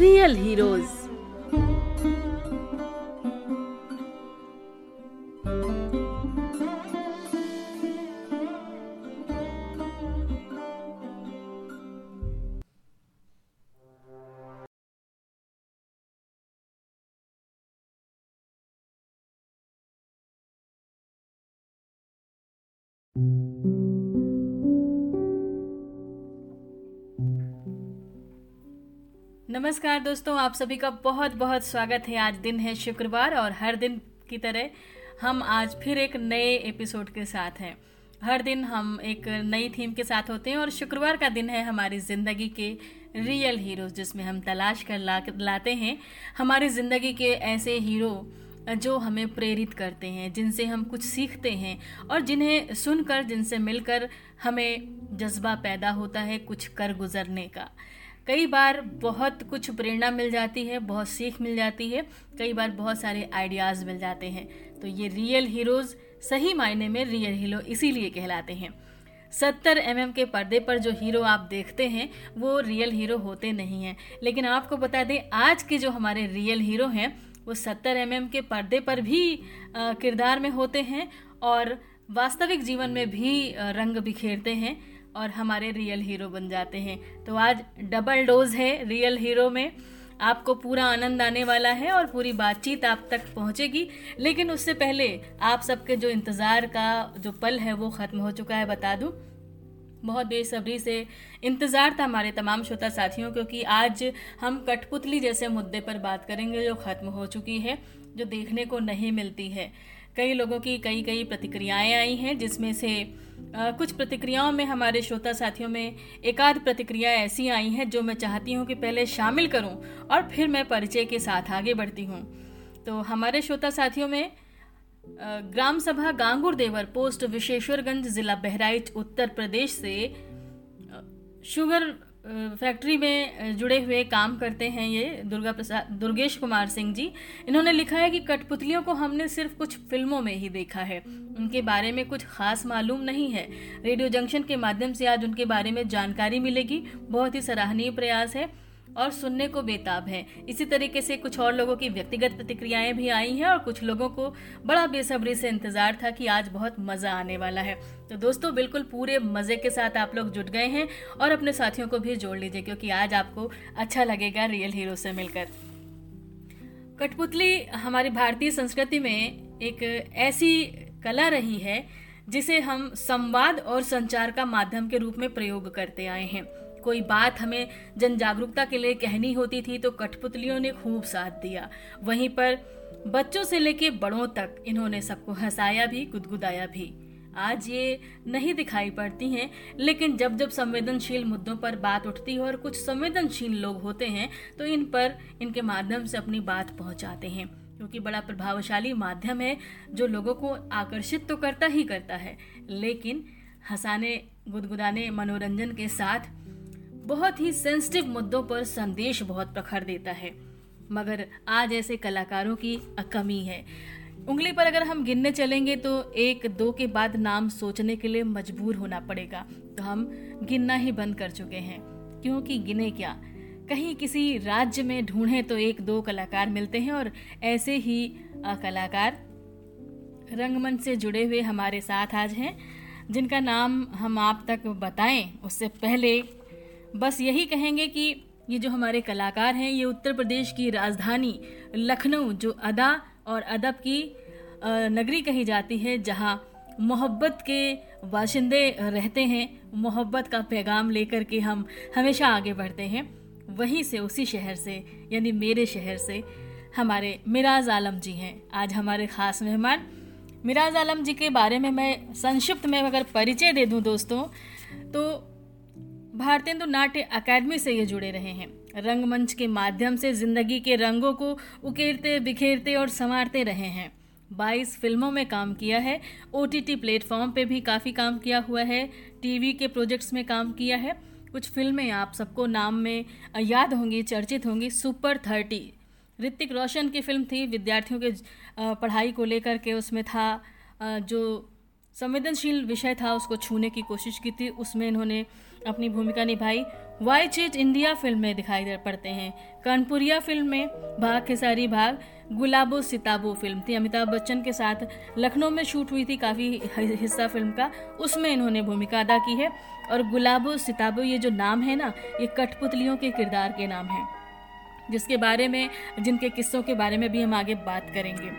Real heroes नमस्कार दोस्तों, आप सभी का बहुत बहुत स्वागत है। आज दिन है शुक्रवार और हर दिन की तरह हम आज फिर एक नए एपिसोड के साथ हैं। हर दिन हम एक नई थीम के साथ होते हैं और शुक्रवार का दिन है हमारी ज़िंदगी के रियल हीरोज, जिसमें हम तलाश कर ला, लाते हैं। हमारी ज़िंदगी के ऐसे हीरो जो हमें प्रेरित करते हैं, जिनसे हम कुछ सीखते हैं और जिन्हें सुनकर, जिनसे मिलकर हमें जज्बा पैदा होता है कुछ कर गुजरने का। कई बार बहुत कुछ प्रेरणा मिल जाती है, बहुत सीख मिल जाती है, कई बार बहुत सारे आइडियाज़ मिल जाते हैं। तो ये रियल हीरोज़ सही मायने में रियल हीरो इसीलिए कहलाते हैं। सत्तर एम mm के पर्दे पर जो हीरो आप देखते हैं, वो रियल हीरो होते नहीं हैं। लेकिन आपको बता दें, आज के जो हमारे रियल हीरो हैं, वो सत्तर एम mm के पर्दे पर भी किरदार में होते हैं और वास्तविक जीवन में भी रंग बिखेरते हैं। और हमारे रियल हीरो बन जाते हैं। तो आज डबल डोज है रियल हीरो में। आपको पूरा आनंद आने वाला है और पूरी बातचीत आप तक पहुंचेगी। लेकिन उससे पहले आप सबके जो इंतज़ार का जो पल है वो ख़त्म हो चुका है, बता दूँ। बहुत बेसब्री से इंतज़ार था हमारे तमाम श्रोता साथियों, क्योंकि आज हम कठपुतली जैसे मुद्दे पर बात करेंगे जो ख़त्म हो चुकी है, जो देखने को नहीं मिलती है। कई लोगों की कई कई प्रतिक्रियाएँ आई हैं जिसमें से आ, कुछ प्रतिक्रियाओं में हमारे श्रोता साथियों में एक आध प्रतिक्रिया ऐसी आई हैं जो मैं चाहती हूँ कि पहले शामिल करूँ और फिर मैं परिचय के साथ आगे बढ़ती हूँ। तो हमारे श्रोता साथियों में ग्राम सभा गांगुर देवर पोस्ट विशेश्वरगंज जिला बहराइच उत्तर प्रदेश से शुगर फैक्ट्री में जुड़े हुए काम करते हैं ये दुर्गा प्रसाद, दुर्गेश कुमार सिंह जी। इन्होंने लिखा है कि कठपुतलियों को हमने सिर्फ़ कुछ फ़िल्मों में ही देखा है। उनके बारे में कुछ खास मालूम नहीं है। रेडियो जंक्शन के माध्यम से आज उनके बारे में जानकारी मिलेगी। बहुत ही सराहनीय प्रयास है। और सुनने को बेताब है। इसी तरीके से कुछ और लोगों की व्यक्तिगत प्रतिक्रियाएँ भी आई हैं और कुछ लोगों को बड़ा बेसब्री से इंतज़ार था कि आज बहुत मज़ा आने वाला है। तो दोस्तों, बिल्कुल पूरे मज़े के साथ आप लोग जुट गए हैं और अपने साथियों को भी जोड़ लीजिए, क्योंकि आज आपको अच्छा लगेगा रियल हीरो से मिलकर। कठपुतली हमारी भारतीय संस्कृति में एक ऐसी कला रही है जिसे हम संवाद और संचार का माध्यम के रूप में प्रयोग करते आए हैं। कोई बात हमें जन जागरूकता के लिए कहनी होती थी तो कठपुतलियों ने खूब साथ दिया। वहीं पर बच्चों से लेके बड़ों तक इन्होंने सबको हंसाया भी, गुदगुदाया भी। आज ये नहीं दिखाई पड़ती हैं, लेकिन जब जब संवेदनशील मुद्दों पर बात उठती है और कुछ संवेदनशील लोग होते हैं तो इन पर इनके माध्यम से अपनी बात पहुंचाते हैं। क्योंकि बड़ा प्रभावशाली माध्यम है, जो लोगों को आकर्षित तो करता ही करता है, लेकिन हंसाने, गुदगुदाने, मनोरंजन के साथ बहुत ही सेंसिटिव मुद्दों पर संदेश बहुत प्रखर देता है। मगर आज ऐसे कलाकारों की कमी है। उंगली पर अगर हम गिनने चलेंगे तो एक, दो के बाद नाम सोचने के लिए मजबूर होना पड़ेगा। तो हम गिनना ही बंद कर चुके हैं। क्योंकि गिने क्या? कहीं किसी राज्य में ढूंढे तो एक, दो कलाकार मिलते हैं और ऐसे ही कलाकार रंगमंच से जुड़े हुए हमारे साथ आज हैं, जिनका नाम हम आप तक बताएँ, उससे पहले बस यही कहेंगे कि ये जो हमारे कलाकार हैं, ये उत्तर प्रदेश की राजधानी लखनऊ, जो अदा और अदब की नगरी कही जाती है, जहाँ मोहब्बत के बाशिंदे रहते हैं। मोहब्बत का पैगाम लेकर के हम हमेशा आगे बढ़ते हैं। वहीं से उसी शहर से, यानी मेरे शहर से, हमारे मिराज आलम जी हैं। आज हमारे ख़ास मेहमान। मिराज आलम जी के बारे में मैं संक्षिप्त में अगर परिचय दे दूँ दोस्तों तो भारतेंदु नाट्य अकादमी से ये जुड़े रहे हैं। रंगमंच के माध्यम से ज़िंदगी के रंगों को उकेरते, बिखेरते और संवारते रहे हैं। 22 फ़िल्मों में काम किया है। ओ टी प्लेटफॉर्म पे भी काफ़ी काम किया हुआ है। टीवी के प्रोजेक्ट्स में काम किया है। कुछ फ़िल्में आप सबको नाम में याद होंगी, चर्चित होंगी। सुपर थर्टी ऋतिक रोशन की फ़िल्म थी। विद्यार्थियों के पढ़ाई को लेकर के उसमें था। जो संवेदनशील विषय था, उसको छूने की कोशिश की थी। उसमें इन्होंने अपनी भूमिका निभाई। वाई चीज़ इंडिया फ़िल्म में दिखाई पड़ते हैं। कानपुरिया फ़िल्म में भाग खेसारी भाग गुलाबो सिताबो फ़िल्म थी। अमिताभ बच्चन के साथ लखनऊ में शूट हुई थी काफ़ी हिस्सा फ़िल्म का। उसमें इन्होंने भूमिका अदा की है। और गुलाबो सिताबो ये जो नाम है ना, ये कठपुतलियों के किरदार के नाम हैं। जिसके बारे में, जिनके किस्सों के बारे में भी हम आगे बात करेंगे।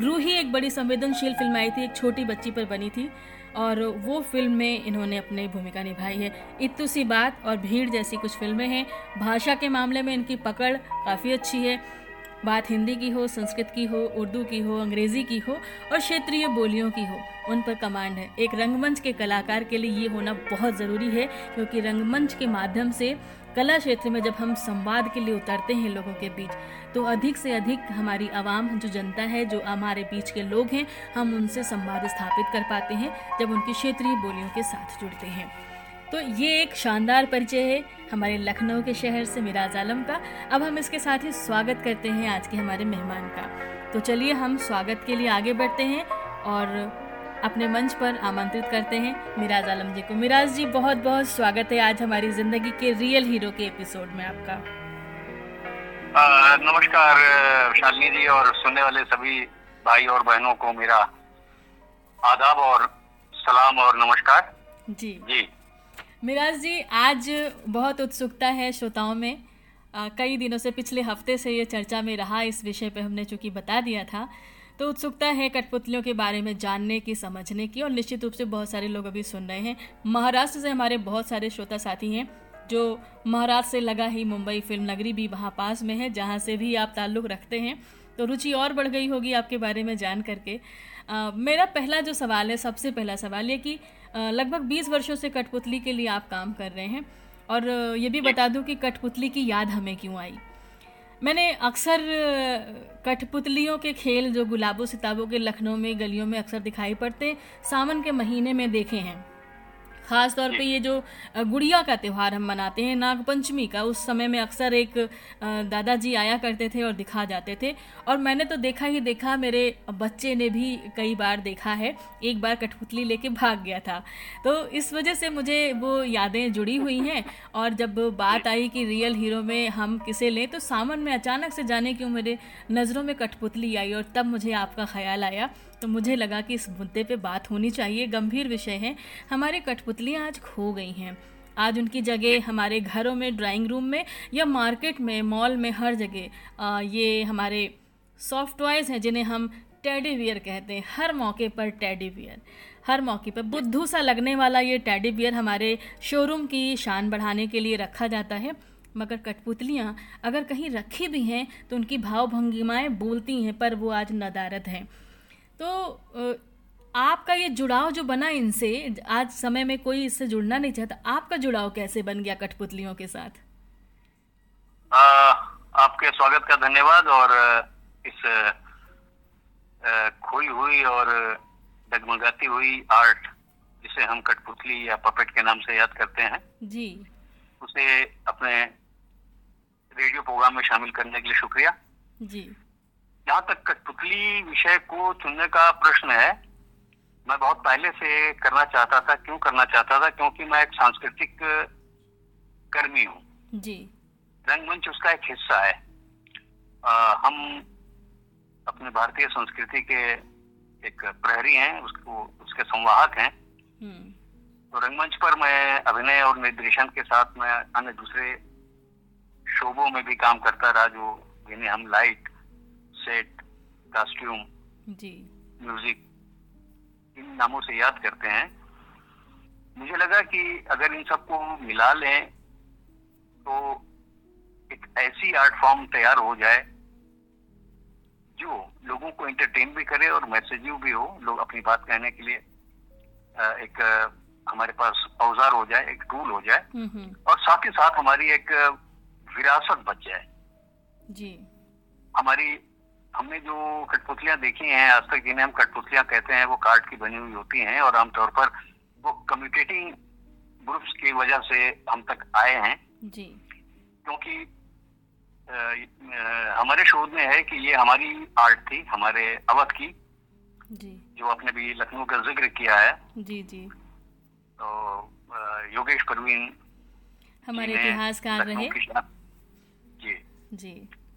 रूही एक बड़ी संवेदनशील फ़िल्म आई थी। एक छोटी बच्ची पर बनी थी। और वो फ़िल्म में इन्होंने अपनी भूमिका निभाई है। इतु सी बात और भीड़ जैसी कुछ फ़िल्में हैं। भाषा के मामले में इनकी पकड़ काफ़ी अच्छी है। बात हिंदी की हो, संस्कृत की हो, उर्दू की हो, अंग्रेज़ी की हो और क्षेत्रीय बोलियों की हो, उन पर कमांड है। एक रंगमंच के कलाकार के लिए ये होना बहुत ज़रूरी है, क्योंकि रंगमंच के माध्यम से कला क्षेत्र में जब हम संवाद के लिए उतरते हैं लोगों के बीच तो अधिक से अधिक हमारी आवाम जो जनता है, जो हमारे बीच के लोग हैं, हम उनसे संवाद स्थापित कर पाते हैं, जब उनकी क्षेत्रीय बोलियों के साथ जुड़ते हैं। तो ये एक शानदार परिचय है हमारे लखनऊ के शहर से मिराज आलम का। अब हम इसके साथ ही स्वागत करते हैं आज के हमारे मेहमान का। तो चलिए हम स्वागत के लिए आगे बढ़ते हैं और अपने मंच पर आमंत्रित करते हैं मिराज आलम जी को। मिराज जी बहुत बहुत स्वागत है आज हमारी ज़िंदगी के रियल हीरो के एपिसोड में आपका। नमस्कार शालिनी जी और सुनने वाले सभी भाई और बहनों को मेरा आदाब और सलाम और नमस्कार। जी। जी। मिराज जी आज बहुत उत्सुकता है श्रोताओं में। आ, कई दिनों से पिछले हफ़्ते से ये चर्चा में रहा इस विषय पे हमने चूँकि बता दिया था। तो उत्सुकता है कठपुतलियों के बारे में जानने की समझने की और निश्चित रूप से बहुत सारे लोग अभी सुन रहे हैं। महाराष्ट्र से हमारे बहुत सारे श्रोता साथी हैं जो महाराष्ट्र से लगा ही मुंबई फ़िल्म नगरी भी वहाँ पास में है जहाँ से भी आप ताल्लुक़ रखते हैं। तो रुचि और बढ़ गई होगी आपके बारे में जान करके। आ, मेरा पहला जो सवाल है सबसे पहला सवाल ये कि लगभग 20 वर्षों से कठपुतली के लिए आप काम कर रहे हैं और ये भी बता दूँ कि कठपुतली की याद हमें क्यों आई? मैंने अक्सर कठपुतलियों के खेल, जो गुलाबों, सिताबों के लखनऊ में, गलियों में अक्सर दिखाई पड़ते, सावन के महीने में देखे हैं। खास तौर पे ये जो गुड़िया का त्यौहार हम मनाते हैं नागपंचमी का उस समय में अक्सर एक दादाजी आया करते थे और दिखा जाते थे। और मैंने तो देखा ही देखा मेरे बच्चे ने भी कई बार देखा है एक बार कठपुतली लेके भाग गया था। तो इस वजह से मुझे वो यादें जुड़ी हुई हैं और जब बात आई कि रियल हीरो में हम किसे लें तो सावन में अचानक से जाने क्यों मेरे नज़रों में कठपुतली आई और तब मुझे आपका ख्याल आया। तो मुझे लगा कि इस मुद्दे पे बात होनी चाहिए। गंभीर विषय है। हमारे कठपुतलियाँ आज खो गई हैं। आज उनकी जगह हमारे घरों में ड्राइंग रूम में या मार्केट में मॉल में, हर जगह ये हमारे सॉफ्ट टॉयज़ हैं जिन्हें हम टेडी वियर कहते हैं। हर मौके पर टेडी वियर हर मौके पर बुद्धू सा लगने वाला ये टेडी वियर हमारे शोरूम की शान बढ़ाने के लिए रखा जाता है। मगर कठपुतलियाँ अगर कहीं रखी भी हैं तो उनकी भाव भंगिमाएँ बोलती हैं, पर वो आज नदारद हैं। तो आपका ये जुड़ाव जो बना इनसे आज समय में कोई इससे जुड़ना नहीं चाहता आपका जुड़ाव कैसे बन गया कठपुतलियों के साथ? आ, आपके स्वागत का धन्यवाद और इस खोई हुई और डगमगाती हुई आर्ट जिसे हम कठपुतली या पपेट के नाम से याद करते हैं जी। उसे अपने रेडियो प्रोग्राम में शामिल करने के लिए शुक्रिया। जी। जहाँ तक कठपुतली विषय को चुनने का प्रश्न है मैं बहुत पहले से करना चाहता था क्यों करना चाहता था क्योंकि मैं एक सांस्कृतिक कर्मी हूँ। जी। रंगमंच उसका एक हिस्सा है। आ, हम अपने भारतीय संस्कृति के एक प्रहरी हैं उसको उसके संवाहक हैं। हम्म। तो रंगमंच पर मैं अभिनय और निर्देशन के साथ में अन्य दूसरे शोबों में भी काम करता रहा जो जिन्हें हम लाइट सेट कॉस्ट्यूम जी। म्यूज़िक इन नामों से याद करते हैं। मुझे लगा कि अगर इन सबको मिला लें तो एक ऐसी आर्ट फॉर्म तैयार हो जाए जो लोगों को एंटरटेन भी करे और मैसेजिव भी हो लोग अपनी बात कहने के लिए एक हमारे पास औज़ार हो जाए एक टूल हो जाए हम्म, हम्म। और साथ ही साथ हमारी एक विरासत बच जाए। जी। हमारी हमने जो कठपुतलियाँ देखी हैं आज तक जिन्हें हम कठपुतलियाँ कहते हैं वो कार्ड की बनी हुई होती हैं और आमतौर पर वो कम्युनिकेटिंग ग्रुप्स की वजह से हम तक आए हैं। जी। क्योंकि हमारे शोध में है कि ये हमारी आर्ट थी हमारे अवध की जी। जो आपने भी लखनऊ का ज़िक्र किया है। जी जी। तो योगेश परवीन हमारे इतिहासकार रहे। जी। जी।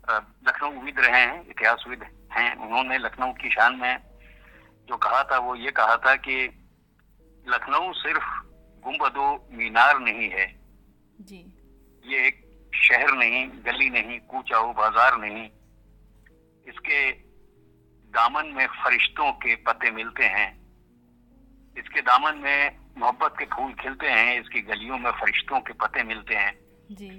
लखनऊ विद रहे हैं इतिहासविद हैं उन्होंने लखनऊ की शान में जो कहा था वो ये कहा था कि लखनऊ सिर्फ़ गुम्बदो मीनार नहीं है। जी। ये एक शहर नहीं गली नहीं कूचाऊ बाज़ार नहीं। इसके दामन में फरिश्तों के पते मिलते हैं। इसके दामन में मोहब्बत के फूल खिलते हैं इसकी गलियों में फरिश्तों के पते मिलते हैं। जी।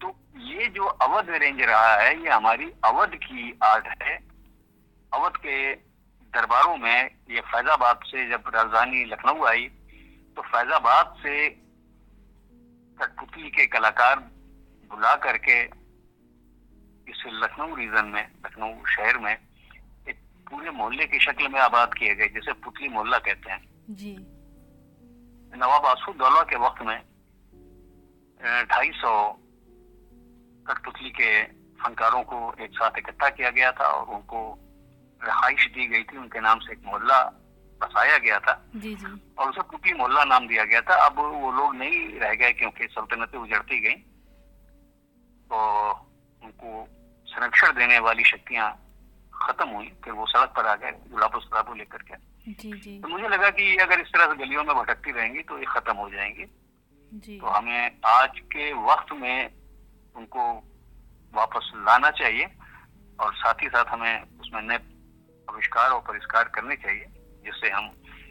तो ये जो अवध रेंज रहा है ये हमारी अवध की आर्ट है। अवध के दरबारों में ये फैजाबाद से जब राजधानी लखनऊ आई तो फैजाबाद से कठपुतली के कलाकार बुला करके इस लखनऊ रीजन में लखनऊ शहर में एक पूरे मोहल्ले की शक्ल में आबाद किए गए जिसे पुतली मोहल्ला कहते हैं। जी। नवाब आसूदौला के वक्त में ढाई सौ कठपुतली के फनकारों को एक साथ इकट्ठा किया गया था और उनको रहाइश दी गई थी। उनके नाम से एक मोहल्ला बसाया गया था। जी जी। और उसे पुतली मोहल्ला नाम दिया गया था। अब वो लोग नहीं रह गए क्योंकि सल्तनतें उजड़ती गई। तो उनको संरक्षण देने वाली शक्तियाँ खत्म हुई फिर वो सड़क पर आ गए गुलाबो सलाबो लेकर के। जी जी। तो मुझे लगा कि अगर इस तरह से गलियों में भटकती रहेंगी तो ये खत्म हो जाएँगी। जी। तो हमें आज के वक्त में उनको वापस लाना चाहिए और साथ ही साथ हमें उसमें नए आविष्कार और परिष्कार करने चाहिए जिससे हम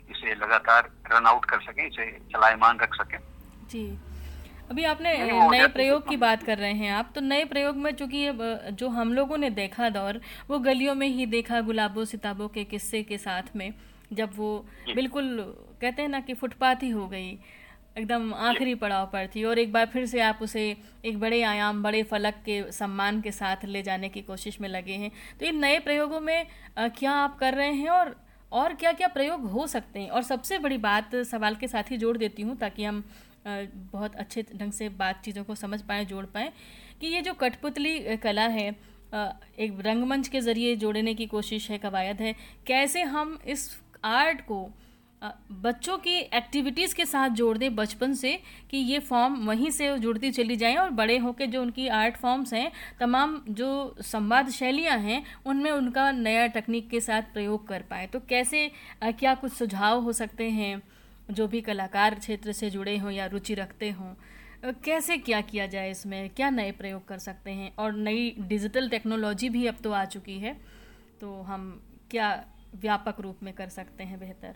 इसे लगातार रन आउट कर सकें इसे चलायमान रख सकें। जी। अभी आपने नए प्रयोग की बात कर रहे हैं आप तो नए प्रयोग में चूँकि जो हम लोगों ने देखा दौर वो गलियों में ही देखा गुलाबों सिताबों के किस्से के साथ में जब वो बिल्कुल कहते हैं ना कि फुटपाथ ही हो गई एकदम आखिरी पड़ाव पर थी और एक बार फिर से आप उसे एक बड़े आयाम, बड़े फलक के सम्मान के साथ ले जाने की कोशिश में लगे हैं। तो इन नए प्रयोगों में क्या आप कर रहे हैं और और क्या क्या प्रयोग हो सकते हैं? और सबसे बड़ी बात सवाल के साथ ही जोड़ देती हूँ ताकि हम बहुत अच्छे ढंग से बात चीज़ों को समझ पाएँ, जोड़ पाएँ कि ये जो कठपुतली कला है एक रंगमंच के ज़रिए जोड़ने की कोशिश है, कवायद है, कैसे हम इस आर्ट को बच्चों की एक्टिविटीज़ के साथ जोड़ दें बचपन से कि ये फॉर्म वहीं से जुड़ती चली जाएँ और बड़े होकर जो उनकी आर्ट फॉर्म्स हैं, तमाम जो संवाद शैलियाँ हैं, उनमें उनका नया टेक्निक के साथ प्रयोग कर पाए। तो कैसे क्या कुछ सुझाव हो सकते हैं जो भी कलाकार क्षेत्र से जुड़े हों या रुचि रखते हों? कैसे क्या किया जाए इसमें? क्या नए प्रयोग कर सकते हैं? और नई डिजिटल टेक्नोलॉजी भी अब तो आ चुकी है तो हम क्या व्यापक रूप में कर सकते हैं बेहतर?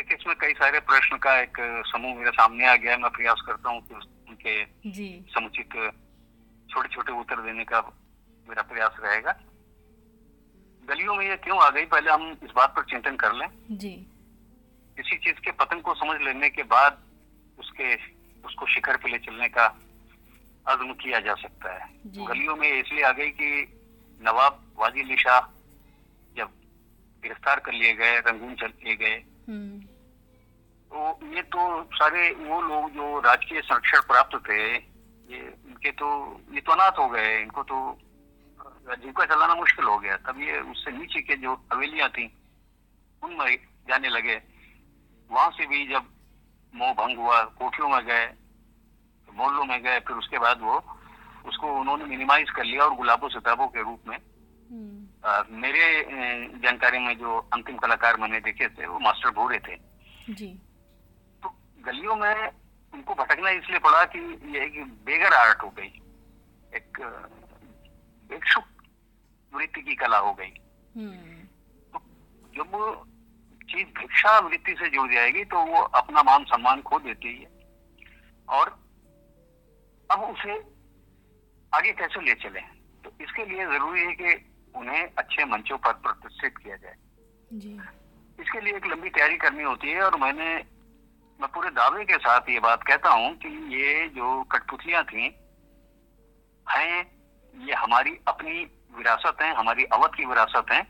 देखिए इसमें कई सारे प्रश्न का एक समूह मेरे सामने आ गया है। मैं प्रयास करता हूँ कि उनके समुचित छोटे छोटे उत्तर देने का मेरा प्रयास रहेगा। गलियों में ये क्यों आ गई? पहले हम इस बात पर चिंतन कर लें। जी। किसी चीज़ के पतन को समझ लेने के बाद उसके उसको शिखर पे ले चलने का अजम किया जा सकता है। गलियों में इसलिए आ गई कि नवाब वाजी अली शाह जब गिरफ़्तार कर लिए गए रंगून चल लिए गए हम्म। तो ये तो सारे वो लोग जो राजकीय संरक्षण प्राप्त थे ये इनके तो ये तो अनाथ हो गए इनको तो जीविका चलाना मुश्किल हो गया। तब ये उससे नीचे के जो हवेलियाँ थी उनमें जाने लगे। वहाँ से भी जब मोह भंग हुआ कोठियों में गए मोहल्लों में गए फिर उसके बाद वो उसको उन्होंने मिनिमाइज कर लिया और गुलाबों सिताबों के रूप में। आ, हम्म। मेरे जानकारी में जो अंतिम कलाकार मैंने देखे थे वो मास्टर भूरे थे। जी। गलियों में उनको भटकना इसलिए पड़ा कि ये कि बेगर आर्ट हो गई। एक भिक्षुक वृत्ति की कला हो गई। हम्म। तो जब वो चीज़ भिक्षा वृत्ति से जुड़ जाएगी तो वो अपना मान सम्मान खो देती है। और अब उसे आगे कैसे ले चले? तो इसके लिए ज़रूरी है कि उन्हें अच्छे मंचों पर प्रतिष्ठित किया जाए। जी। इसके लिए एक लंबी तैयारी करनी होती है और मैंने मैं पूरे दावे के साथ ये बात कहता हूँ कि ये जो कठपुतलियाँ थी, हैं, ये हमारी अपनी विरासत है, हमारी अवध की विरासत है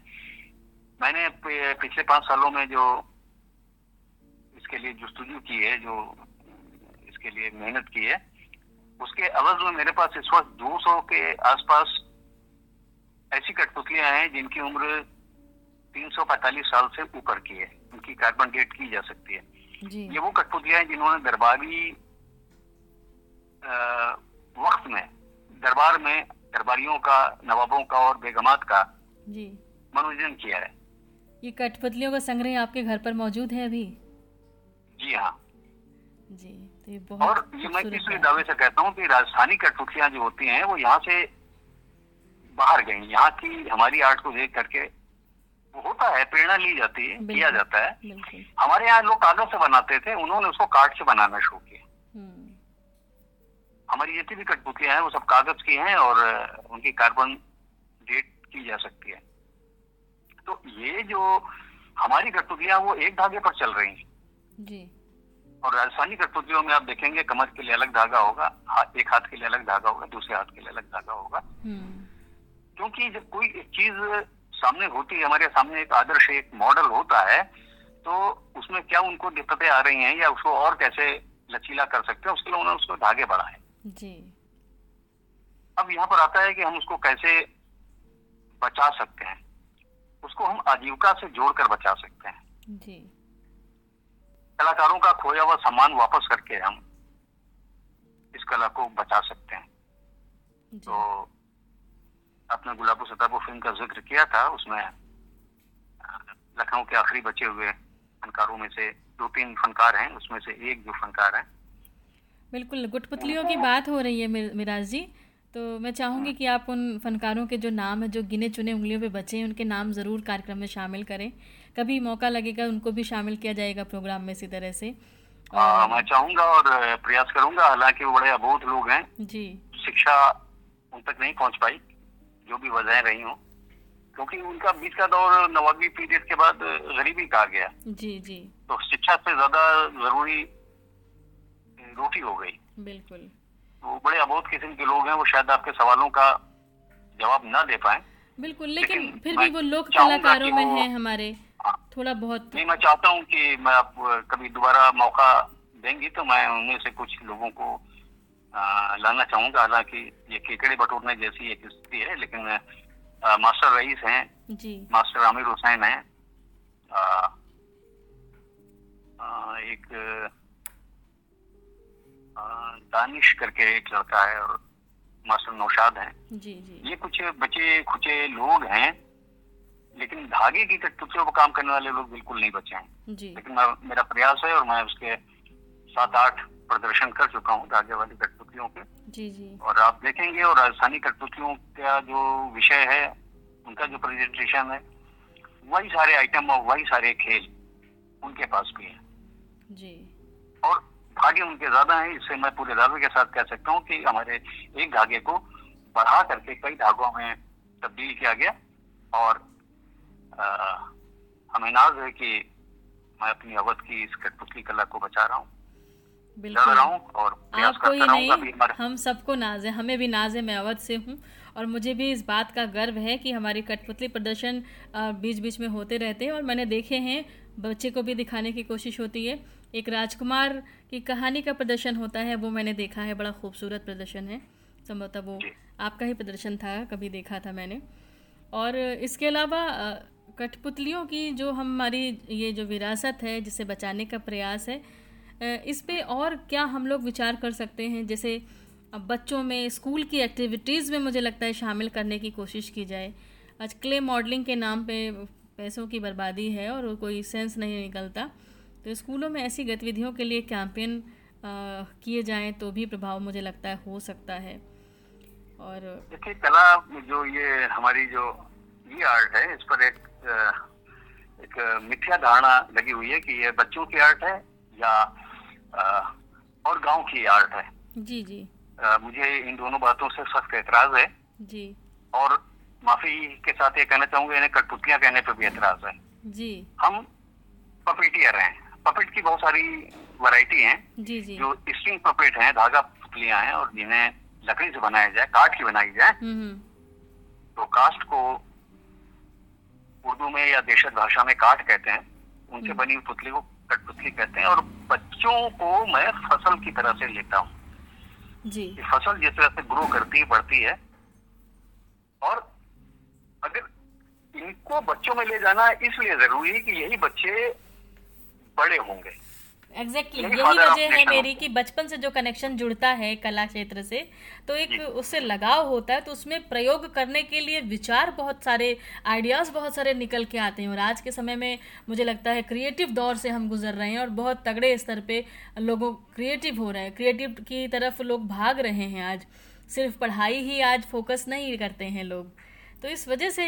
मैंने पिछले पाँच सालों में जो इसके लिए जुस्तजू की है, जो इसके लिए मेहनत की है, उसके अवध में मेरे पास इस वक्त 200 के आसपास ऐसी कठपुतलियाँ हैं, जिनकी उम्र 345 साल से ऊपर की है उनकी कार्बन डेट की जा सकती है। ये वो कठपुतलियाँ हैं जिन्होंने दरबारी वक्त में दरबार में दरबारियों का नवाबों का और बेगमात का जी। मनोरंजन किया है। ये कठपुतलियों का संग्रह आपके घर पर मौजूद है अभी? जी हाँ। जी तो ये बहुत और ये मैं इसलिए दावे से कहता हूँ कि राजस्थानी कठपुतलियाँ जो होती हैं वो यहाँ से बाहर गई। यहाँ की हमारी आर्ट को देख करके होता है प्रेरणा ली जाती है किया जाता है। हमारे यहाँ लोग कागज़ से बनाते थे उन्होंने उसको काट से बनाना शुरू किया। हम्म। हमारी जितनी भी कठपुतलियाँ हैं वो सब कागज़ की हैं और उनकी कार्बन डेट की जा सकती है। तो ये जो हमारी कठपुतलियाँ वो एक धागे पर चल रही हैं। जी। और राजस्थानी कठपुतलियों में आप देखेंगे कमर के लिए अलग धागा होगा एक हाथ के लिए अलग धागा होगा दूसरे हाथ के लिए अलग धागा होगा। हम्म। क्योंकि जब कोई चीज़ सामने होती है हमारे सामने एक आदर्श एक मॉडल होता है तो उसमें क्या उनको दिक्कतें आ रही हैं या उसको और कैसे लचीला कर सकते हैं उसके लिए उन्होंने उसको धागे बढ़ाए। जी। अब यहाँ पर आता है कि हम उसको कैसे बचा सकते हैं। उसको हम आजीविका से जोड़कर बचा सकते हैं। जी। कलाकारों का खोया हुआ सम्मान वापस करके हम इस कला को बचा सकते हैं। तो आपने गुलाबो सताबो फ़िल्म का ज़िक्र किया था उसमें लखनऊ के आखिरी बचे हुए फनकारों में से दो तीन फनकार हैं उसमें से एक जो फनकार है। बिल्कुल गुटपुतलियों की बात हो रही है मिराज जी। तो मैं चाहूँगी कि आप उन फनकारों के जो नाम है जो गिने चुने उंगलियों पे बचे हैं उनके नाम ज़रूर कार्यक्रम में शामिल करें। कभी मौका लगेगा उनको भी शामिल किया जाएगा प्रोग्राम में इसी तरह से। और... मैं चाहूँगा और प्रयास करूँगा हालाँकि वो बड़े अबोध लोग हैं। जी। शिक्षा उन तक नहीं पहुँच पाई। जो भी वजह रही हूँ क्योंकि उनका बीच का दौर नवाबी पीरियड के बाद गरीबी का गया। जी जी। तो शिक्षा से ज़्यादा ज़रूरी रोटी हो गई। बिल्कुल। वो बड़े अबोध किस्म के लोग हैं वो शायद आपके सवालों का जवाब ना दे पाए। बिल्कुल लेकिन, लेकिन फिर भी वो लोक कलाकारों में है हमारे। हाँ। थोड़ा बहुत नहीं मैं चाहता हूँ कि मैं आप कभी दोबारा मौका देंगी तो मैं उनमें से कुछ लोगों को आ, लाना चाहूँगा हालाँकि ये केकड़े बटोरने जैसी एक स्थिति है लेकिन आ, मास्टर रईस हैं। जी। मास्टर आमिर हुसैन हैं। एक दानिश करके एक लड़का है और मास्टर नौशाद हैं। जी जी। ये कुछ बचे खुचे लोग हैं लेकिन धागे की कठपुतलियों पर काम करने वाले लोग बिल्कुल नहीं बचे हैं। जी। लेकिन मेरा प्रयास है और मैं उसके सात आठ प्रदर्शन कर चुका हूँ धागे वाली कठपुतलियों के जी जी। और आप देखेंगे और राजस्थानी कठपुतलियों का जो विषय है उनका जो प्रेजेंटेशन है वही सारे आइटम और वही सारे खेल उनके पास भी है। जी। और धागे उनके ज़्यादा हैं इससे मैं पूरे दावे के साथ कह सकता हूँ कि हमारे एक धागे को बढ़ा करके कई धागों में तब्दील किया गया। और हमें नाज है कि मैं अपनी अवध की इस कठपुतली कला को बचा रहा हूँ। बिल्कुल। और आपको ही नहीं हम सबको नाज है हमें भी नाज है मैं अवध से हूँ। और मुझे भी इस बात का गर्व है कि हमारी कठपुतली प्रदर्शन बीच बीच में होते रहते हैं। और मैंने देखे हैं बच्चे को भी दिखाने की कोशिश होती है। एक राजकुमार की कहानी का प्रदर्शन होता है वो मैंने देखा है बड़ा खूबसूरत प्रदर्शन है। संभवतः वो आपका ही प्रदर्शन था कभी देखा था मैंने। और इसके अलावा कठपुतलियों की जो हमारी ये जो विरासत है जिसे बचाने का प्रयास है इस पे और क्या हम लोग विचार कर सकते हैं? जैसे, अब बच्चों में स्कूल की एक्टिविटीज़ में मुझे लगता है शामिल करने की कोशिश की जाए। आज क्ले मॉडलिंग के नाम पे पैसों की बर्बादी है और कोई सेंस नहीं निकलता। तो स्कूलों में ऐसी गतिविधियों के लिए कैंपेन किए जाएँ तो भी प्रभाव मुझे लगता है हो सकता है। और देखिए, कला जो ये हमारी जो ये आर्ट है, इस पर एक एक मिथ्या धारणा लगी हुई है कि ये बच्चों की आर्ट है या और गाँव की आर्ट है। जी जी। आ, मुझे इन दोनों बातों से सख्त एतराज़ है। जी। और माफ़ी के साथ ये कहना चाहूँगा इन्हें कठपुतलियाँ कहने पर भी एतराज़ है। जी। हम पपेटियर हैं। पपेट की बहुत सारी वैरायटी हैं। जी जी। जो स्ट्रिंग पपेट हैं धागा पुतलियाँ हैं और जिन्हें लकड़ी से बनाया जाए काठ की बनाई जाए हम्म, हम्म। तो कास्ट को उर्दू में या देशज भाषा में काट कहते हैं। उनसे हम्म। बनी हुई पुतली को कठपुतली कहते हैं और बच्चों को मैं फ़सल की तरह से लेता हूँ। जी। फ़सल जिस तरह से ग्रो करती है बढ़ती है और अगर इनको बच्चों में ले जाना इसलिए ज़रूरी है कि यही बच्चे बड़े होंगे। Exactly exactly. यही वजह है मेरी कि बचपन से जो कनेक्शन जुड़ता है कला क्षेत्र से तो एक उससे लगाव होता है तो उसमें प्रयोग करने के लिए विचार बहुत सारे आइडियाज़ बहुत सारे निकल के आते हैं। और आज के समय में मुझे लगता है क्रिएटिव दौर से हम गुजर रहे हैं और बहुत तगड़े स्तर पे लोगों क्रिएटिव हो रहे हैं। क्रिएटिव की तरफ़ लोग भाग रहे हैं आज। सिर्फ़ पढ़ाई ही आज फोकस नहीं करते हैं लोग। तो इस वजह से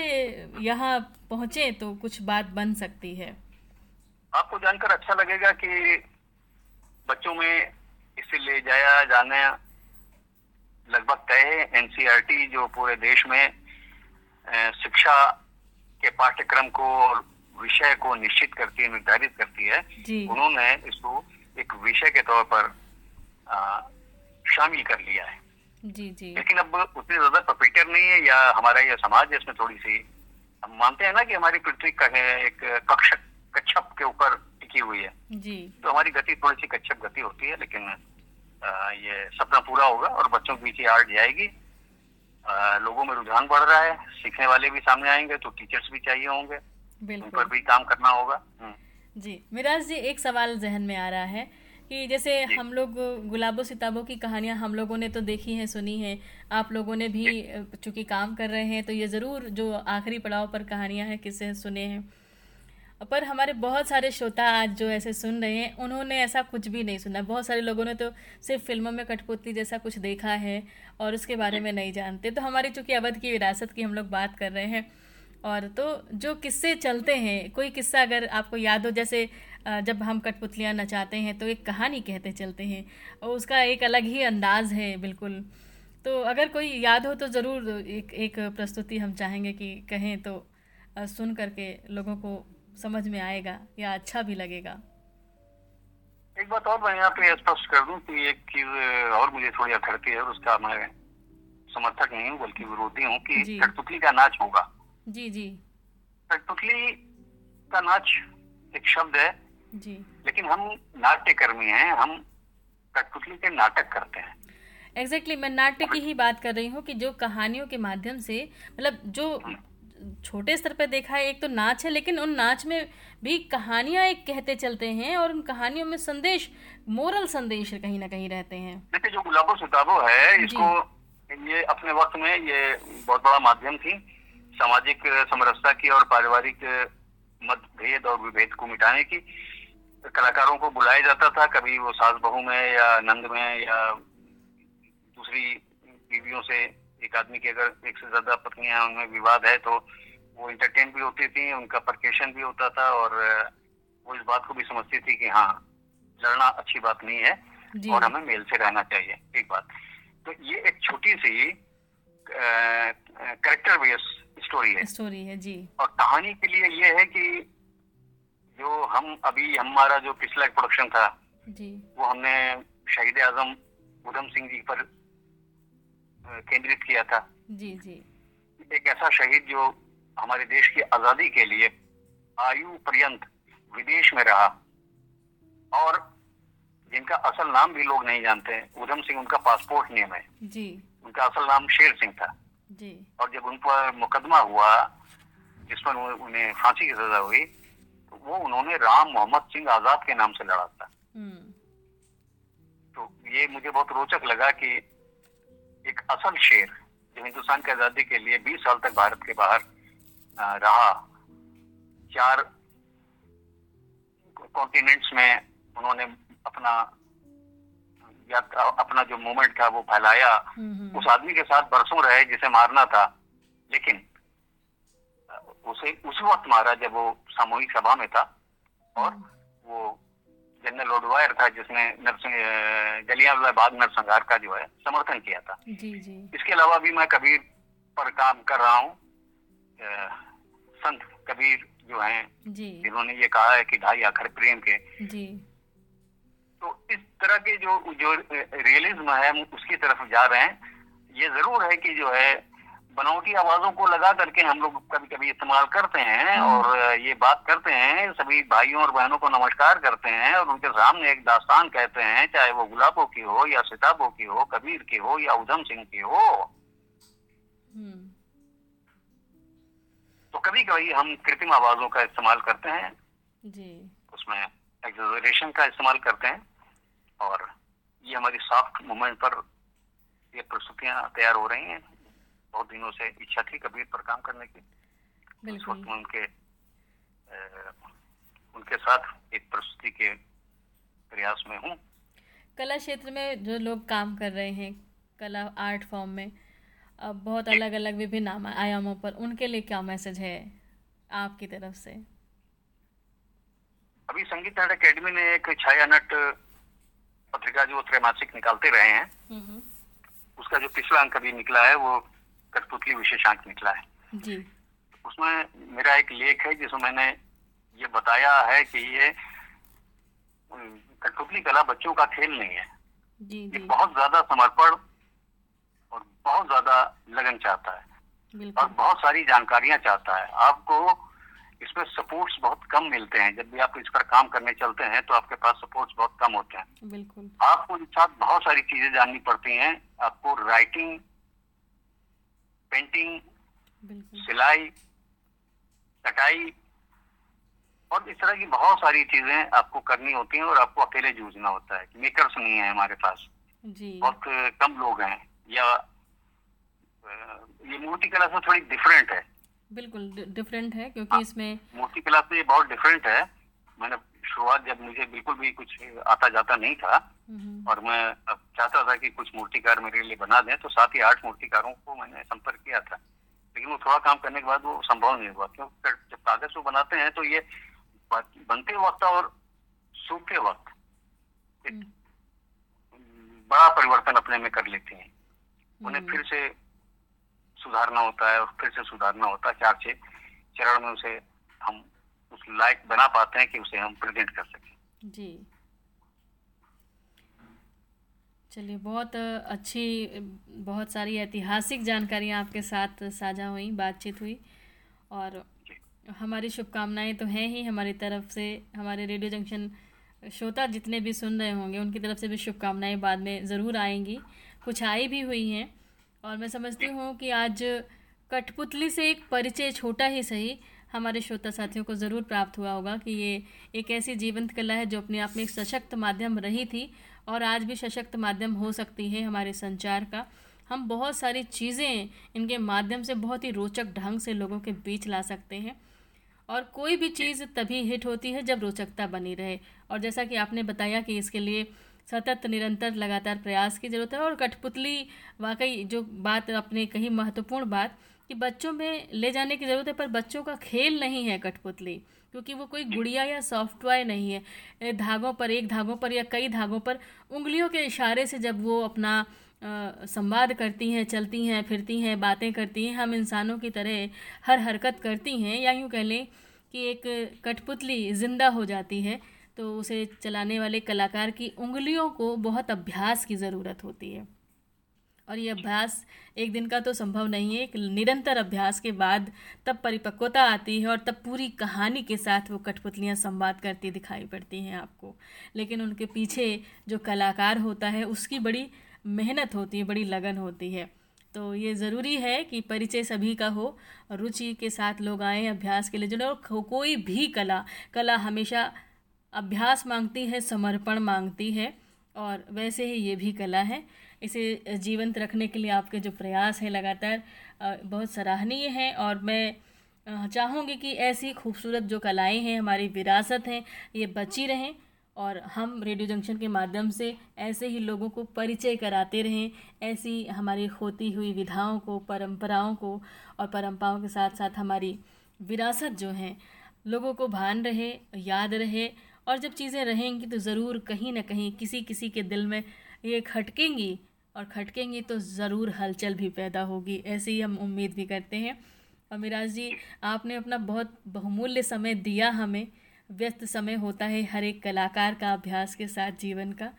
यहाँ पहुँचे तो कुछ बात बन सकती है। आपको जानकर अच्छा लगेगा कि बच्चों में इसे ले जाया जाना लगभग तय है। एनसीईआरटी जो पूरे देश में शिक्षा के पाठ्यक्रम को और विषय को निश्चित करती है निर्धारित करती है उन्होंने इसको एक विषय के तौर पर शामिल कर लिया है। जी जी। लेकिन अब उतनी ज़्यादा प्रपेटर नहीं है या हमारा यह समाज इसमें थोड़ी सी हम मानते हैं ना कि हमारी पृथ्वी का है एक कक्ष कच्छप के ऊपर टिकी हुई है। जी। तो हमारी गति थोड़ी सी कच्छप गति होती है लेकिन आ, ये सपना पूरा होगा और बच्चों के पीछे आर्ट जाएगी। आ, लोगों में रुझान बढ़ रहा है सीखने वाले भी सामने आएँगे तो टीचर्स भी चाहिए होंगे। उन पर भी काम करना होगा। हम्म। जी मिराज जी एक सवाल जहन में आ रहा है कि जैसे हम लोग गुलाबो सिताबों की कहानियाँ हम लोगों ने तो देखी हैं सुनी हैं आप लोगों ने भी चूँकि काम कर रहे हैं तो ये ज़रूर जो आखिरी पड़ाव पर कहानियाँ हैं किससे सुने हैं। पर हमारे बहुत सारे श्रोता आज जो ऐसे सुन रहे हैं, उन्होंने ऐसा कुछ भी नहीं सुना। बहुत सारे लोगों ने तो सिर्फ़ फ़िल्मों में कठपुतली जैसा कुछ देखा है और उसके बारे में नहीं जानते। तो हमारी चूँकि अवध की विरासत की हम लोग बात कर रहे हैं और तो जो किस्से चलते हैं, कोई किस्सा अगर आपको याद हो, जैसे जब हम कठपुतलियाँ नचाते हैं तो एक कहानी कहते चलते हैं, और उसका एक अलग ही अंदाज है बिल्कुल। तो अगर कोई याद हो तो ज़रूर एक एक प्रस्तुति हम चाहेंगे कि कहें तो सुन करके लोगों को समझ में आएगा या अच्छा भी लगेगा। एक बात और मैं यहाँ पे स्पष्ट कर दूँ कि एक चीज़ और मुझे थोड़ी अखड़ती है और उसका मैं समर्थक नहीं हूँ बल्कि विरोधी हूँ कि कठपुतली का नाच होगा। जी जी। कठपुतली का नाच एक शब्द है जी। लेकिन हम नाट्य कर्मी हैं हम कठपुतली के नाटक करते हैं। एग्जैक्टली exactly, मैं नाट्य की ही बात कर रही हूँ कि जो कहानियों के माध्यम से मतलब जो हम्म। छोटे स्तर पर देखा है एक तो नाच है लेकिन उन नाच में भी कहानियाँ एक कहते चलते हैं और उन कहानियों में संदेश मोरल संदेश कहीं ना कहीं रहते हैं। देखिए जो गुलाबो सुताबो है इसको ये अपने वक्त में ये बहुत बड़ा माध्यम थी। सामाजिक समरसता की और पारिवारिक मतभेद और विभेद को मिटाने की। कलाकारों को बुलाया जाता था कभी वो सास बहू में या नंद में या दूसरी बीवियों से एक आदमी की अगर एक से ज़्यादा पत्नियाँ उनमें विवाद है तो वो इंटरटेन भी होती थी उनका प्रकेशन भी होता था और वो इस बात को भी समझती थी कि हाँ लड़ना अच्छी बात नहीं है और हमें मेल से रहना चाहिए एक बात। तो ये एक छोटी सी करेक्टर बेस स्टोरी है। स्टोरी है जी। और कहानी के लिए ये है कि जो हम अभी हमारा जो पिछला प्रोडक्शन था जी। वो हमने शहीद आज़म उधम सिंह जी पर केंद्रित किया था। जी जी। एक ऐसा शहीद जो हमारे देश की आज़ादी के लिए आयु पर्यंत विदेश में रहा और जिनका असल नाम भी लोग नहीं जानते हैं उधम सिंह उनका पासपोर्ट नेम है। जी। उनका असल नाम शेर सिंह था। जी। और जब उन पर मुकदमा हुआ जिस पर उन्हें फांसी की सजा हुई तो वो उन्होंने राम मोहम्मद सिंह आज़ाद के नाम से लड़ा था। हम्म। तो ये मुझे बहुत रोचक लगा कि एक असल शेर जो हिंदुस्तान की आज़ादी के लिए 20 साल तक भारत के बाहर रहा चार कॉन्टिनेंट्स में उन्होंने अपना या अपना जो मूवमेंट था वो फैलाया। उस आदमी के साथ बरसों रहे जिसे मारना था लेकिन उसे उस वक्त मारा जब वो सामूहिक सभा में था और हम्म। वो जनरल ओडवायर था जिसने नरसिंह जलियावाला नरसंहार का जो है समर्थन किया था। जी जी। इसके अलावा भी मैं कबीर पर काम कर रहा हूँ संत कबीर जो हैं जिन्होंने ये कहा है कि ढाई आखिर प्रेम के। जी। तो इस तरह के जो जो रियलिज्म है उसकी तरफ़ जा रहे हैं। ये ज़रूर है कि जो है बनावटी आवाजों को लगा करके हम लोग कभी कभी इस्तेमाल करते हैं हम्म। और ये बात करते हैं सभी भाइयों और बहनों को नमस्कार करते हैं और उनके सामने एक दास्तान कहते हैं चाहे वो गुलाबों की हो या सिताबों की हो कबीर की हो या उधम सिंह की हो हम्म। तो कभी कभी हम कृत्रिम आवाजों का इस्तेमाल करते हैं जी उसमें एक्सोरेशन का इस्तेमाल करते हैं और ये हमारी सॉफ्ट मूवमेंट पर ये प्रस्तुतियाँ तैयार हो रही हैं बहुत दिनों से इच्छा थी कबीर पर काम करने की। बिल्कुल। मैं उनके उनके साथ एक प्रस्तुति के प्रयास में हूँ। कला क्षेत्र में जो लोग काम कर रहे हैं कला आर्ट फॉर्म में अब बहुत अलग अलग विभिन्न आयामों पर उनके लिए क्या मैसेज है आपकी तरफ़ से? अभी संगीत नाटक अकेडमी ने एक छाया नट पत्रिका जो त्रैमासिक निकालते रहे हैं। उसका जो पिछला अंक अभी निकला है वो कठपुतली विशेषांक निकला है। जी। उसमें मेरा एक लेख है जिसमें मैंने ये बताया है कि ये कठपुतली कला बच्चों का खेल नहीं है। जी, जी. ये बहुत ज़्यादा समर्पण और बहुत ज़्यादा लगन चाहता है। और बहुत सारी जानकारियाँ चाहता है। आपको इसमें सपोर्ट्स बहुत कम मिलते हैं। जब भी आप इस पर काम करने चलते हैं तो आपके पास सपोर्ट्स बहुत कम होते हैं। बिल्कुल। आपको इस साथ बहुत सारी चीज़ें जाननी पड़ती हैं। आपको राइटिंग पेंटिंग सिलाई कटाई और इस तरह की बहुत सारी चीज़ें आपको करनी होती हैं और आपको अकेले जूझना होता है। मेकर्स नहीं है हमारे पास। जी। बहुत कम लोग हैं या ये मूर्ति कला से थोड़ी डिफरेंट है। बिल्कुल डिफरेंट है क्योंकि हाँ, इसमें मूर्ति कला से ये बहुत डिफरेंट है। मैंने शुरुआत जब मुझे बिल्कुल भी कुछ आता जाता नहीं था और मैं चाहता था कि कुछ मूर्तिकार मेरे लिए बना दें तो साथ ही आठ मूर्तिकारों को मैंने संपर्क किया था लेकिन वो थोड़ा काम करने के बाद वो संभव नहीं हुआ क्योंकि जब कागज़ को बनाते हैं तो ये बनते वक्त और सूखते वक्त हम्म। बड़ा परिवर्तन अपने में कर लेते हैं उन्हें हम्म। फिर से सुधारना होता है और फिर से सुधारना होता है चार छह चरण में उसे हम उस लायक बना पाते हैं कि उसे हम प्रेजेंट कर सकें। जी। चलिए बहुत अच्छी बहुत सारी ऐतिहासिक जानकारियाँ आपके साथ साझा हुई बातचीत हुई। और हमारी शुभकामनाएँ तो हैं ही हमारी तरफ़ से हमारे रेडियो जंक्शन श्रोता जितने भी सुन रहे होंगे उनकी तरफ़ से भी शुभकामनाएँ बाद में ज़रूर आएँगी। कुछ आई भी हुई हैं और मैं समझती हूँ कि आज कठपुतली से एक परिचय छोटा ही सही हमारे श्रोता साथियों को ज़रूर प्राप्त हुआ होगा कि ये एक ऐसी जीवंत कला है जो अपने आप में एक सशक्त माध्यम रही थी और आज भी सशक्त माध्यम हो सकती है हमारे संचार का। हम बहुत सारी चीज़ें इनके माध्यम से बहुत ही रोचक ढंग से लोगों के बीच ला सकते हैं और कोई भी चीज़ तभी हिट होती है जब रोचकता बनी रहे। और जैसा कि आपने बताया कि इसके लिए सतत निरंतर लगातार प्रयास की ज़रूरत है और कठपुतली वाकई जो बात आपने कही महत्वपूर्ण बात कि बच्चों में ले जाने की ज़रूरत है, पर बच्चों का खेल नहीं है कठपुतली, क्योंकि वो कोई गुड़िया या सॉफ्टवेयर नहीं है। धागों पर, एक धागों पर या कई धागों पर उंगलियों के इशारे से जब वो अपना संवाद करती हैं, चलती हैं, फिरती हैं, बातें करती हैं, हम इंसानों की तरह हर हरकत करती हैं, या यूँ कह लें कि एक कठपुतली ज़िंदा हो जाती है तो उसे चलाने वाले कलाकार की उंगलियों को बहुत अभ्यास की ज़रूरत होती है। और ये अभ्यास एक दिन का तो संभव नहीं है। एक निरंतर अभ्यास के बाद तब परिपक्वता आती है और तब पूरी कहानी के साथ वो कठपुतलियाँ संवाद करती दिखाई पड़ती हैं आपको। लेकिन उनके पीछे जो कलाकार होता है, उसकी बड़ी मेहनत होती है, बड़ी लगन होती है। तो ये ज़रूरी है कि परिचय सभी का हो, रुचि के साथ लोग आए अभ्यास के लिए। और कोई भी कला कला हमेशा अभ्यास मांगती है, समर्पण मांगती है, और वैसे ही ये भी कला है। इसे जीवंत रखने के लिए आपके जो प्रयास हैं लगातार बहुत सराहनीय हैं और मैं चाहूँगी कि ऐसी खूबसूरत जो कलाएँ हैं, हमारी विरासत हैं, ये बची रहें और हम रेडियो जंक्शन के माध्यम से ऐसे ही लोगों को परिचय कराते रहें, ऐसी हमारी खोती हुई विधाओं को, परंपराओं को और परंपराओं के साथ साथ हमारी विरासत जो हैं, लोगों को भान रहे, याद रहे और जब चीज़ें रहेंगी तो ज़रूर कहीं ना कहीं किसी किसी के दिल में ये खटकेंगी और खटकेंगी तो ज़रूर हलचल भी पैदा होगी ऐसे ही हम उम्मीद भी करते हैं। और मिराज जी आपने अपना बहुत बहुमूल्य समय दिया हमें। व्यस्त समय होता है हर एक कलाकार का अभ्यास के साथ जीवन का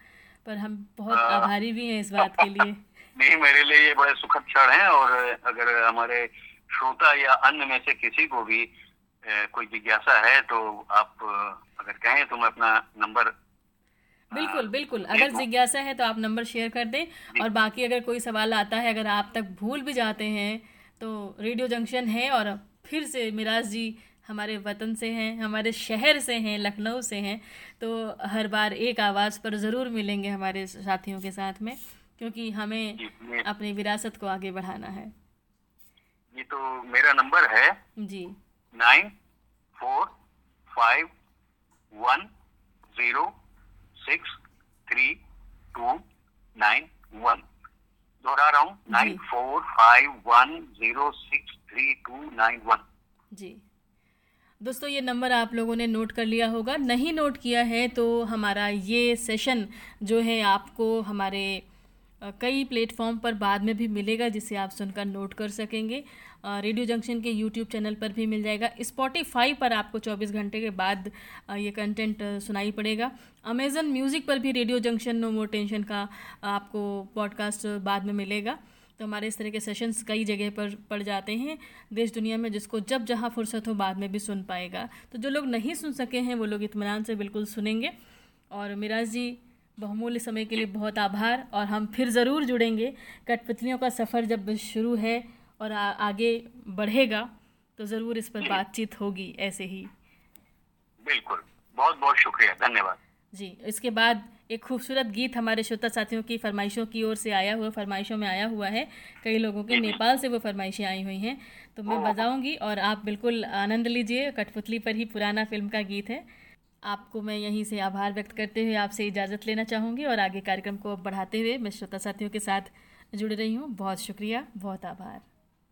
पर हम बहुत आभारी भी हैं इस बात के लिए। नहीं मेरे लिए ये बड़े सुखद क्षण है और अगर हमारे श्रोता या अन्य में से किसी को भी कोई जिज्ञासा है तो आप अगर कहें तो मैं अपना नंबर बिल्कुल बिल्कुल। अगर जिज्ञासा है तो आप नंबर शेयर कर दें। और बाकी अगर कोई सवाल आता है अगर आप तक भूल भी जाते हैं तो रेडियो जंक्शन है और फिर से मिराज जी हमारे वतन से हैं हमारे शहर से हैं लखनऊ से हैं तो हर बार एक आवाज़ पर ज़रूर मिलेंगे हमारे साथियों के साथ में क्योंकि हमें अपनी विरासत को आगे बढ़ाना है। ये तो मेरा नंबर है जी। Nine four five one zero six three two nine one दोहरा रहा हूँ nine four five one zero six three two nine one जी। दोस्तों ये नंबर आप लोगों ने नोट कर लिया होगा। नहीं नोट किया है तो हमारा ये सेशन जो है आपको हमारे कई प्लेटफॉर्म पर बाद में भी मिलेगा जिसे आप सुनकर नोट कर सकेंगे। रेडियो जंक्शन के यूट्यूब चैनल पर भी मिल जाएगा। स्पॉटिफाई पर आपको 24 घंटे के बाद ये कंटेंट सुनाई पड़ेगा। अमेज़न म्यूज़िक पर भी radio junction, no more tension का आपको पॉडकास्ट बाद में मिलेगा। तो हमारे इस तरह के सेशंस कई जगह पर पड़ जाते हैं देश दुनिया में, जिसको जब जहाँ फुर्सत हो बाद में भी सुन पाएगा। तो जो लोग नहीं सुन सके हैं, वो लोग इतमान से बिल्कुल सुनेंगे। और मिराज जी, बहुमूल्य समय के लिए बहुत आभार और हम फिर ज़रूर जुड़ेंगे। कठपुतलियों का सफ़र जब शुरू है और आ, आगे बढ़ेगा तो ज़रूर इस पर बातचीत होगी ऐसे ही। बिल्कुल। बहुत बहुत शुक्रिया। धन्यवाद। जी इसके बाद एक खूबसूरत गीत हमारे श्रोता साथियों की फरमाइशों की ओर से आया हुआ फरमाइशों में आया हुआ है। कई लोगों के नेपाल से वो फरमाइशें आई हुई हैं तो मैं बजाऊँगी और आप बिल्कुल आनंद लीजिए। कठपुतली पर ही पुराना फ़िल्म का गीत है। आपको मैं यहीं से आभार व्यक्त करते हुए आपसे इजाज़त लेना चाहूँगी और आगे कार्यक्रम को बढ़ाते हुए मैं श्रोता साथियों के साथ जुड़ रही हूँ। बहुत शुक्रिया बहुत आभार।